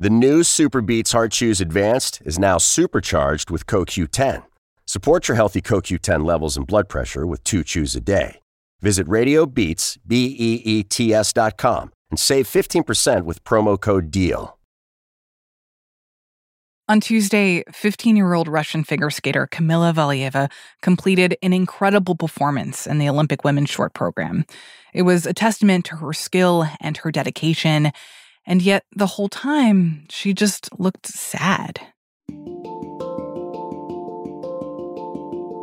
The new SuperBeets Heart Chews Advanced is now supercharged with CoQ10. Support your healthy CoQ10 levels and blood pressure with two chews a day. Visit RadioBeets, B-E-E-T-S dot com and save 15% with promo code DEAL. On Tuesday, 15 year old Russian figure skater Kamila Valieva completed an incredible performance in the Olympic women's short program. It was a testament to her skill and her dedication and yet, the whole time, she just looked sad.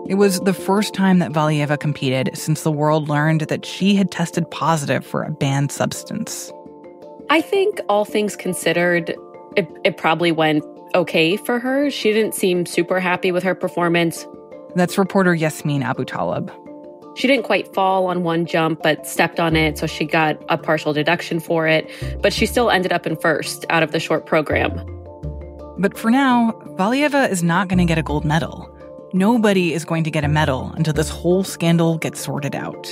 It was the first time that Valieva competed since the world learned that she had tested positive for a banned substance. I think, all things considered, it, it probably went okay for her. She didn't seem super happy with her performance. That's reporter Yasmeen Abutaleb. She didn't quite fall on one jump, but stepped on it, so she got a partial deduction for it. But she still ended up in first out of the short program. But for now, Valieva is not going to get a gold medal. Nobody is going to get a medal until this whole scandal gets sorted out.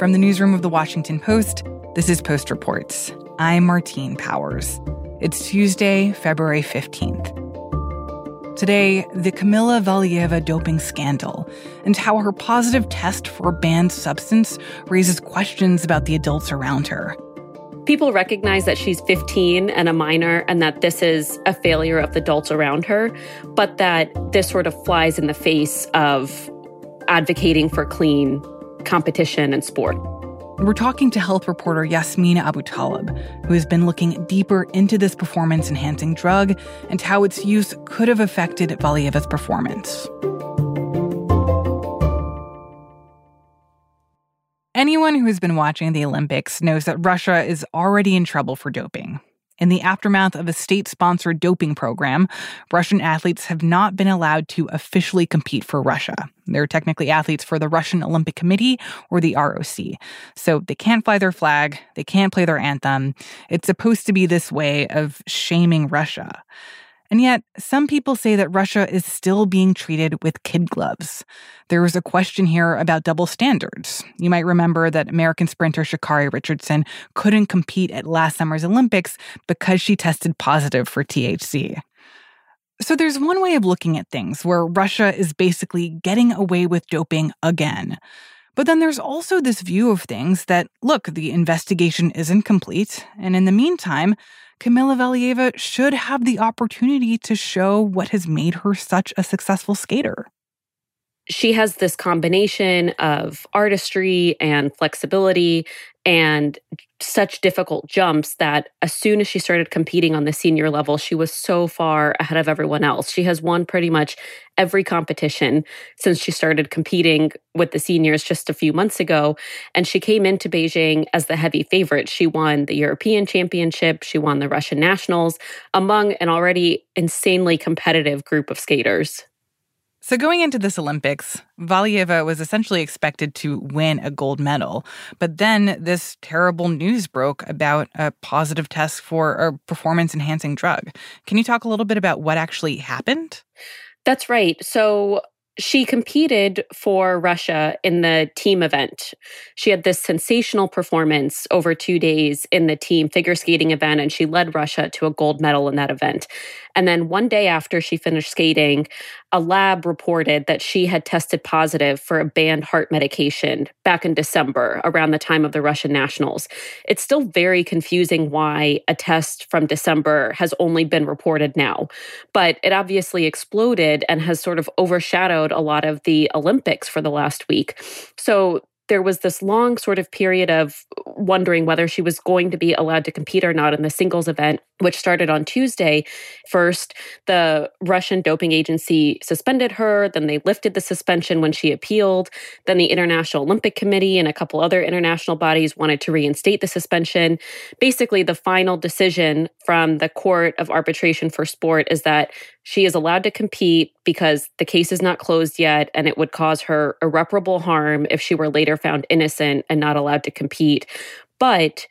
From the newsroom of the Washington Post, this is Post Reports. I'm Martine Powers. It's Tuesday, February 15th. Today, the Kamila Valieva doping scandal and how her positive test for a banned substance raises questions about the adults around her. People recognize that she's 15 and a minor and that this is a failure of the adults around her, but that this sort of flies in the face of advocating for clean competition and sport. We're talking to health reporter Yasmina Abutaleb, who has been looking deeper into this performance enhancing drug and how its use could have affected Valieva's performance. Anyone who has been watching the Olympics knows that Russia is already in trouble for doping. In the aftermath of a state sponsored doping program, Russian athletes have not been allowed to officially compete for Russia. They're technically athletes for the Russian Olympic Committee or the ROC. So they can't fly their flag, they can't play their anthem. It's supposed to be this way of shaming Russia. And yet, some people say that Russia is still being treated with kid gloves. There was a question here about double standards. You might remember that American sprinter Sha'Carri Richardson couldn't compete at last summer's Olympics because she tested positive for THC. So there's one way of looking at things where Russia is basically getting away with doping again. But then there's also this view of things that, look, the investigation isn't complete, and in the meantime, Kamila Valieva should have the opportunity to show what has made her such a successful skater. She has this combination of artistry and flexibility and such difficult jumps that as soon as she started competing on the senior level, she was so far ahead of everyone else. She has won pretty much every competition since she started competing with the seniors just a few months ago. And she came into Beijing as the heavy favorite. She won the European Championship, she won the Russian Nationals among an already insanely competitive group of skaters. So, going into this Olympics, Valieva was essentially expected to win a gold medal. But then this terrible news broke about a positive test for a performance enhancing drug. Can you talk a little bit about what actually happened? That's right. So, she competed for Russia in the team event. She had this sensational performance over two days in the team figure skating event, and she led Russia to a gold medal in that event. And then one day after she finished skating, a lab reported that she had tested positive for a banned heart medication back in December, around the time of the Russian nationals. It's still very confusing why a test from December has only been reported now, but it obviously exploded and has sort of overshadowed a lot of the Olympics for the last week. So there was this long sort of period of wondering whether she was going to be allowed to compete or not in the singles event, which started on Tuesday. First, the Russian doping agency suspended her, then they lifted the suspension when she appealed. Then the International Olympic Committee and a couple other international bodies wanted to reinstate the suspension. Basically, the final decision from the Court of Arbitration for Sport is that she is allowed to compete because the case is not closed yet, and it would cause her irreparable harm if she were later found innocent and not allowed to compete. But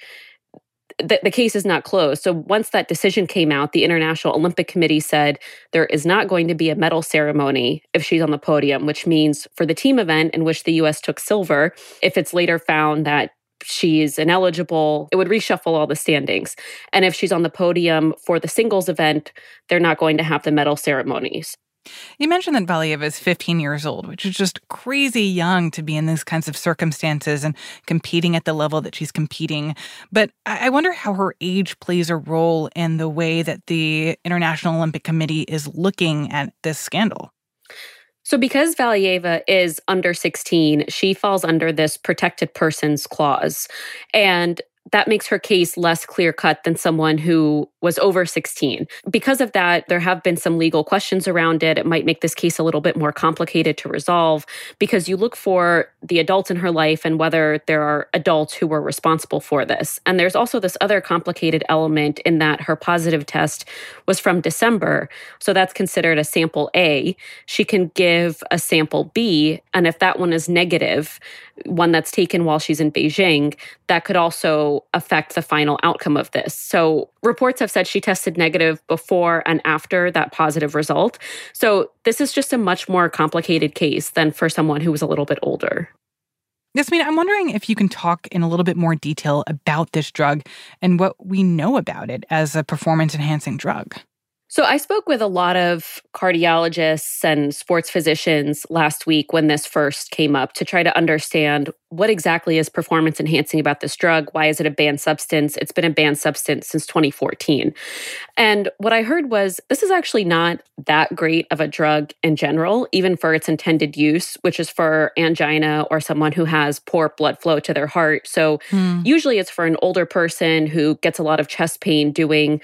the, the, case is not closed. So once that decision came out, the International Olympic Committee said there is not going to be a medal ceremony if she's on the podium, which means for the team event in which the US took silver, if it's later found that she's ineligible, it would reshuffle all the standings. And if she's on the podium for the singles event, they're not going to have the medal ceremonies. You mentioned that Valieva is 15 years old, which is just crazy young to be in these kinds of circumstances and competing at the level that she's competing. But I wonder how her age plays a role in the way that the International Olympic Committee is looking at this scandal. So, because Valieva is under 16, she falls under this protected persons clause. And that makes her case less clear cut than someone who was over 16. Because of that, there have been some legal questions around it. It might make this case a little bit more complicated to resolve because you look for the adults in her life and whether there are adults who were responsible for this. And there's also this other complicated element in that her positive test was from December. So that's considered a sample A. She can give a sample B. And if that one is negative, one that's taken while she's in Beijing, that could also affect the final outcome of this. So, reports have said she tested negative before and after that positive result. So, this is just a much more complicated case than for someone who was a little bit older. Yasmeen, I'm wondering if you can talk in a little bit more detail about this drug and what we know about it as a performance enhancing drug. So, I spoke with a lot of cardiologists and sports physicians last week when this first came up to try to understand what exactly is performance enhancing about this drug? Why is it a banned substance? It's been a banned substance since 2014. And what I heard was this is actually not that great of a drug in general, even for its intended use, which is for angina or someone who has poor blood flow to their heart. So, hmm. usually it's for an older person who gets a lot of chest pain doing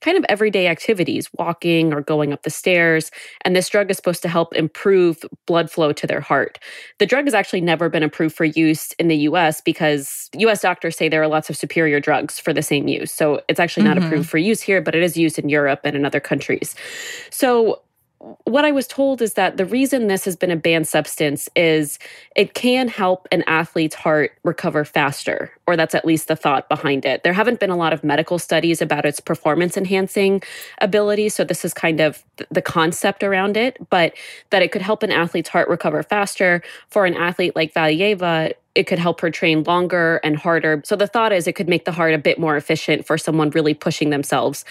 kind of everyday activities, walking or going up the stairs. And this drug is supposed to help improve blood flow to their heart. The drug has actually never been approved for use in the US because US doctors say there are lots of superior drugs for the same use. So it's actually not mm-hmm. approved for use here, but it is used in Europe and in other countries. So what I was told is that the reason this has been a banned substance is it can help an athlete's heart recover faster, or that's at least the thought behind it. There haven't been a lot of medical studies about its performance enhancing ability, so this is kind of the concept around it, but that it could help an athlete's heart recover faster. For an athlete like Valieva, it could help her train longer and harder. So the thought is it could make the heart a bit more efficient for someone really pushing themselves.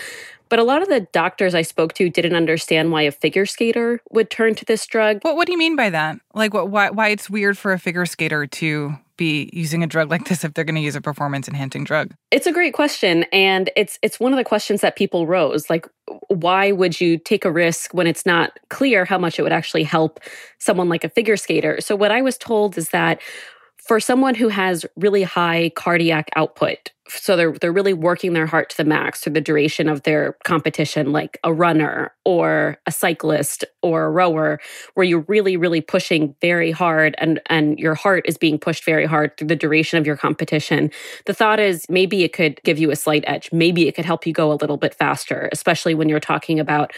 But a lot of the doctors I spoke to didn't understand why a figure skater would turn to this drug. What What do you mean by that? Like, what? Why? Why it's weird for a figure skater to be using a drug like this if they're going to use a performance enhancing drug? It's a great question, and it's it's one of the questions that people rose. Like, why would you take a risk when it's not clear how much it would actually help someone like a figure skater? So what I was told is that for someone who has really high cardiac output, so they're they're really working their heart to the max through the duration of their competition, like a runner or a cyclist or a rower, where you're really really pushing very hard and and your heart is being pushed very hard through the duration of your competition. The thought is maybe it could give you a slight edge, maybe it could help you go a little bit faster, especially when you're talking about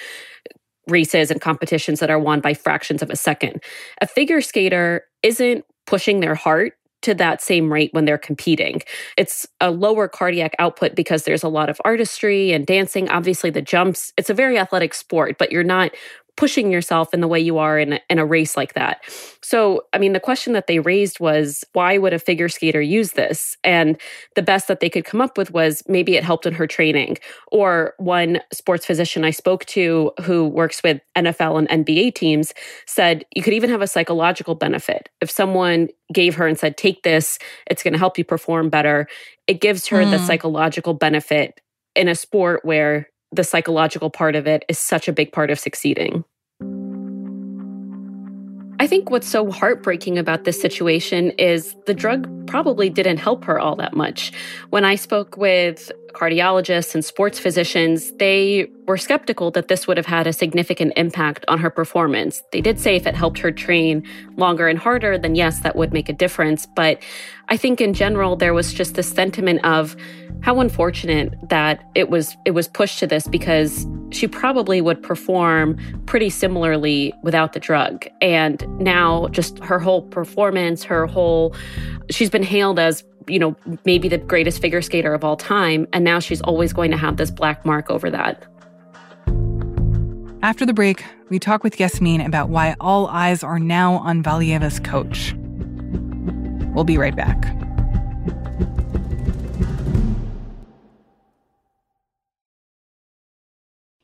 races and competitions that are won by fractions of a second. A figure skater isn't pushing their heart to that same rate when they're competing. It's a lower cardiac output because there's a lot of artistry and dancing. Obviously, the jumps, it's a very athletic sport, but you're not pushing yourself in the way you are in a, in a race like that. So, I mean, the question that they raised was why would a figure skater use this? And the best that they could come up with was maybe it helped in her training. Or one sports physician I spoke to who works with NFL and NBA teams said you could even have a psychological benefit. If someone gave her and said, take this, it's going to help you perform better, it gives her mm. the psychological benefit in a sport where the psychological part of it is such a big part of succeeding. I think what's so heartbreaking about this situation is the drug probably didn't help her all that much. When I spoke with cardiologists and sports physicians, they were skeptical that this would have had a significant impact on her performance. They did say if it helped her train longer and harder, then yes, that would make a difference. But I think in general, there was just this sentiment of how unfortunate that it was it was pushed to this because she probably would perform pretty similarly without the drug. And now just her whole performance her whole she's been hailed as you know maybe the greatest figure skater of all time. And now she's always going to have this black mark over that. After the break we talk with Yasmeen about why all eyes are now on Valieva's coach. We'll be right back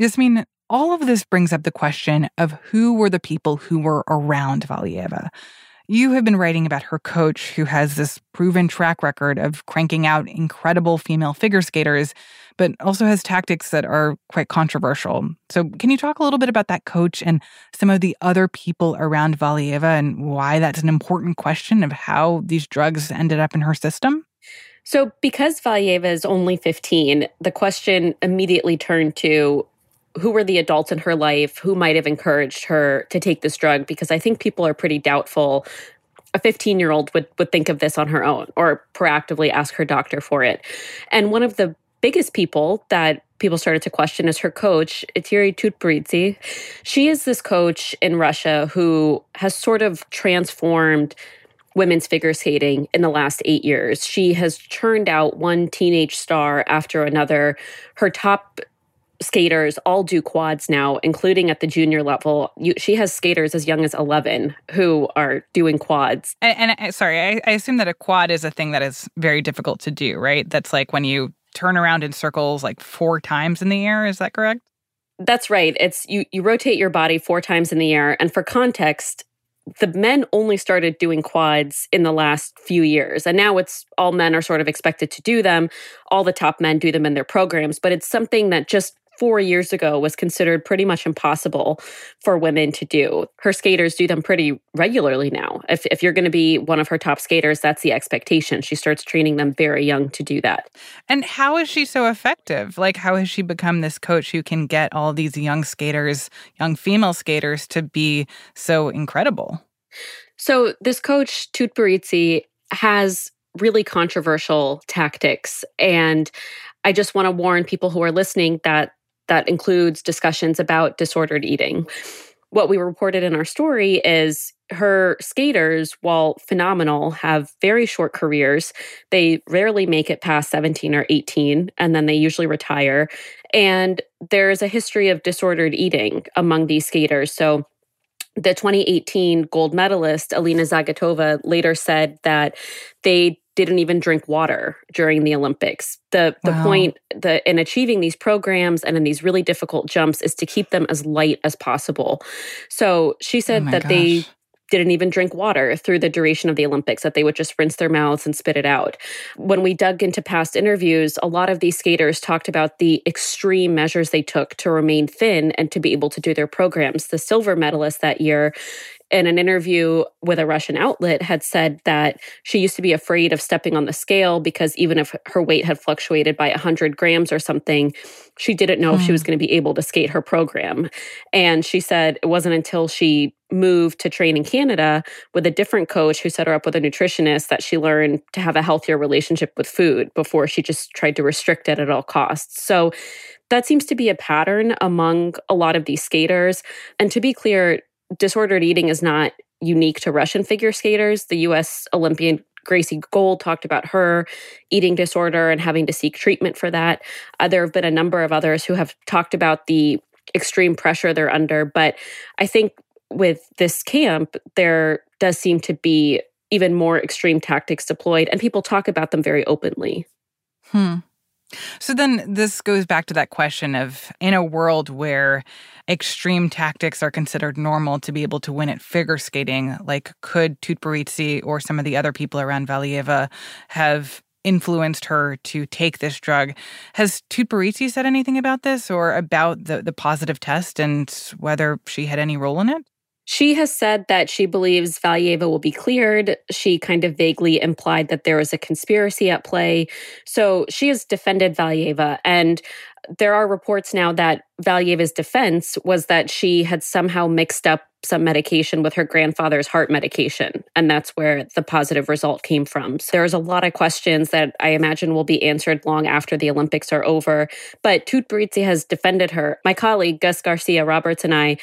Yasmeen, all of this brings up the question of who were the people who were around Valieva. You have been writing about her coach, who has this proven track record of cranking out incredible female figure skaters, but also has tactics that are quite controversial. So, can you talk a little bit about that coach and some of the other people around Valieva and why that's an important question of how these drugs ended up in her system? So, because Valieva is only 15, the question immediately turned to who were the adults in her life who might have encouraged her to take this drug because I think people are pretty doubtful a 15 year old would would think of this on her own or proactively ask her doctor for it. And one of the biggest people that people started to question is her coach, Eteri Tutberidze. She is this coach in Russia who has sort of transformed women's figure skating in the last eight years. She has churned out one teenage star after another. Her top skaters all do quads now, including at the junior level. You, she has skaters as young as 11 who are doing quads. And, and uh, sorry, I, I assume that a quad is a thing that is very difficult to do, right? That's like when you turn around in circles like four times in the air. Is that correct? That's right. It's you you rotate your body four times in the air. And for context, the men only started doing quads in the last few years. And now it's all men are sort of expected to do them. All the top men do them in their programs, but it's something that just four years ago was considered pretty much impossible for women to do. Her skaters do them pretty regularly now. If, if you're going to be one of her top skaters, that's the expectation. She starts training them very young to do that. And how is she so effective? Like, how has she become this coach who can get all these young skaters, young female skaters, to be so incredible? So, this coach, Tutberidze, has really controversial tactics. And I just want to warn people who are listening that that includes discussions about disordered eating. What we reported in our story is her skaters, while phenomenal, have very short careers. They rarely make it past 17 or 18, and then they usually retire. And there's a history of disordered eating among these skaters. So, the 2018 gold medalist, Alina Zagitova, later said that they didn't even drink water during the Olympics. The the point the in achieving these programs and in these really difficult jumps is to keep them as light as possible. So she said oh that gosh. they didn't even drink water through the duration of the Olympics, that they would just rinse their mouths and spit it out. When we dug into past interviews, a lot of these skaters talked about the extreme measures they took to remain thin and to be able to do their programs. The silver medalist that year in an interview with a Russian outlet had said that she used to be afraid of stepping on the scale because even if her weight had fluctuated by 100 grams or something, she didn't know if she was hmm. going to be able to skate her program. And she said it wasn't until she moved to train in Canada with a different coach who set her up with a nutritionist that she learned to have a healthier relationship with food before she just tried to restrict it at all costs. So that seems to be a pattern among a lot of these skaters. And to be clear, disordered eating is not unique to Russian figure skaters. The US Olympian Gracie Gold talked about her eating disorder and having to seek treatment for that. Uh, there have been a number of others who have talked about the extreme pressure they're under. But I think with this camp, there does seem to be even more extreme tactics deployed, and people talk about them very openly. Hmm. So then this goes back to that question of in a world where extreme tactics are considered normal to be able to win at figure skating, like could Tutberidze or some of the other people around Valieva have influenced her to take this drug. Has Tutberidze said anything about this or about the, the positive test and whether she had any role in it? She has said that she believes Valieva will be cleared. She kind of vaguely implied that there was a conspiracy at play. So she has defended Valieva. And there are reports now that Valieva's defense was that she had somehow mixed up some medication with her grandfather's heart medication. And that's where the positive result came from. So there's a lot of questions that I imagine will be answered long after the Olympics are over. But Tutberidze has defended her. My colleague, Gus Garcia Roberts, and I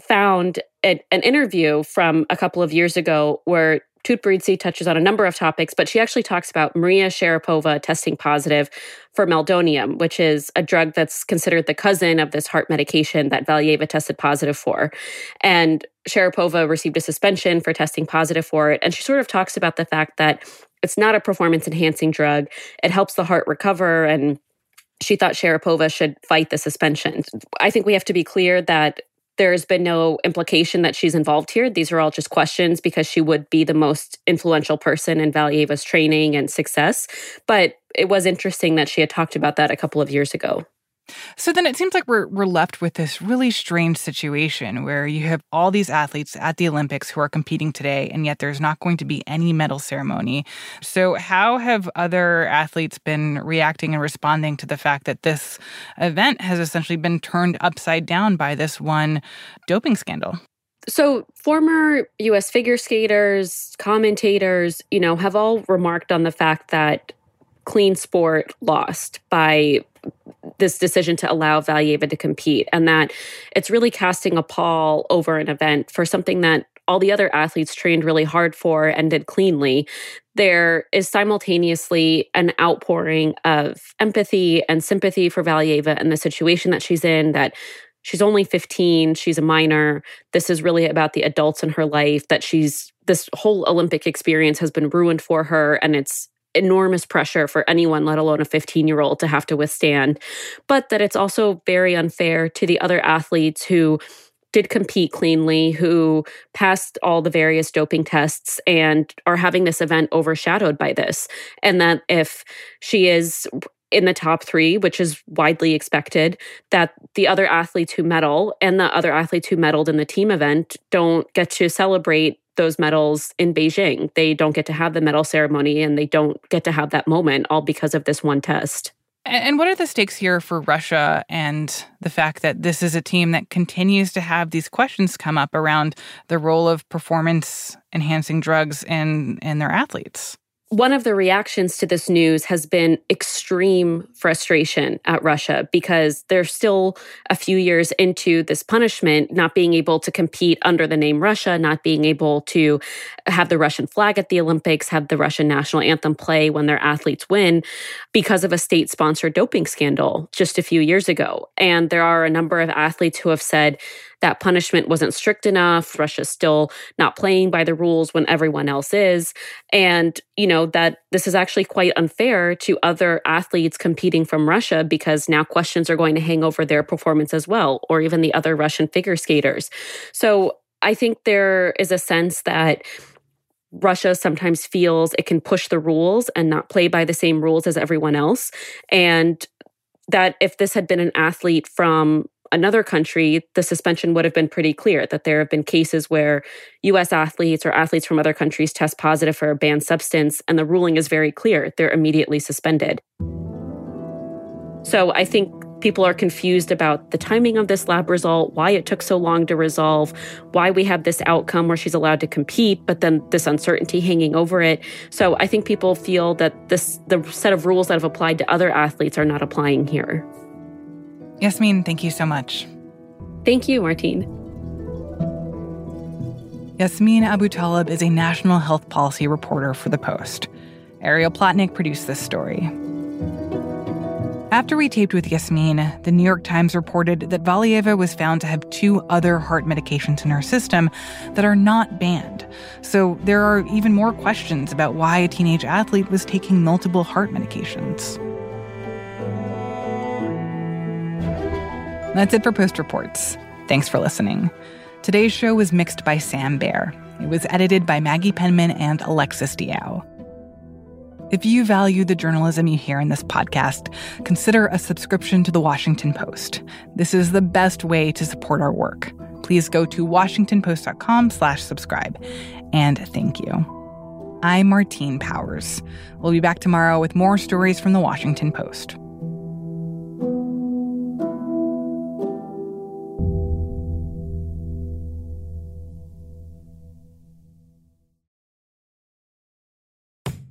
found an interview from a couple of years ago where Tutberidze touches on a number of topics, but she actually talks about Maria Sharapova testing positive for meldonium, which is a drug that's considered the cousin of this heart medication that Valieva tested positive for. And Sharapova received a suspension for testing positive for it. And she sort of talks about the fact that it's not a performance enhancing drug. It helps the heart recover and she thought Sharapova should fight the suspension. I think we have to be clear that there's been no implication that she's involved here. These are all just questions because she would be the most influential person in Valieva's training and success. But it was interesting that she had talked about that a couple of years ago. So then it seems like we're we're left with this really strange situation where you have all these athletes at the Olympics who are competing today and yet there's not going to be any medal ceremony. So how have other athletes been reacting and responding to the fact that this event has essentially been turned upside down by this one doping scandal? So, former US figure skaters, commentators, you know, have all remarked on the fact that clean sport lost by this decision to allow Valieva to compete, and that it's really casting a pall over an event for something that all the other athletes trained really hard for and did cleanly. There is simultaneously an outpouring of empathy and sympathy for Valieva and the situation that she's in, that she's only 15, she's a minor. This is really about the adults in her life, that she's this whole Olympic experience has been ruined for her and it's enormous pressure for anyone, let alone a 15 year old, to have to withstand. But that it's also very unfair to the other athletes who did compete cleanly, who passed all the various doping tests and are having this event overshadowed by this. And that if she is in the top three, which is widely expected, that the other athletes who medal and the other athletes who medaled in the team event don't get to celebrate those medals in Beijing. They don't get to have the medal ceremony and they don't get to have that moment all because of this one test. And what are the stakes here for Russia and the fact that this is a team that continues to have these questions come up around the role of performance enhancing drugs in, in their athletes? One of the reactions to this news has been extreme frustration at Russia because they're still a few years into this punishment, not being able to compete under the name Russia, not being able to have the Russian flag at the Olympics, have the Russian national anthem play when their athletes win because of a state sponsored doping scandal just a few years ago. And there are a number of athletes who have said, that punishment wasn't strict enough. Russia's still not playing by the rules when everyone else is. And, you know, that this is actually quite unfair to other athletes competing from Russia because now questions are going to hang over their performance as well, or even the other Russian figure skaters. So I think there is a sense that. Russia sometimes feels it can push the rules and not play by the same rules as everyone else. And that if this had been an athlete from another country, the suspension would have been pretty clear that there have been cases where US athletes or athletes from other countries test positive for a banned substance, and the ruling is very clear. They're immediately suspended. So I think people are confused about the timing of this lab result, why it took so long to resolve, why we have this outcome where she's allowed to compete, but then this uncertainty hanging over it. So I think people feel that this the set of rules that have applied to other athletes are not applying here. Yasmeen, thank you so much. Thank you, Martine. Yasmeen Abutaleb is a national health policy reporter for The Post. Ariel Plotnick produced this story. After we taped with Yasmeen, the New York Times reported that Valieva was found to have two other heart medications in her system that are not banned. So there are even more questions about why a teenage athlete was taking multiple heart medications. That's it for Post Reports. Thanks for listening. Today's show was mixed by Sam Bair. It was edited by Maggie Penman and Alexis Diao. If you value the journalism you hear in this podcast, consider a subscription to the Washington Post. This is the best way to support our work. Please go to washingtonpost.com slash subscribe. And thank you. I'm Martine Powers. We'll be back tomorrow with more stories from the Washington Post.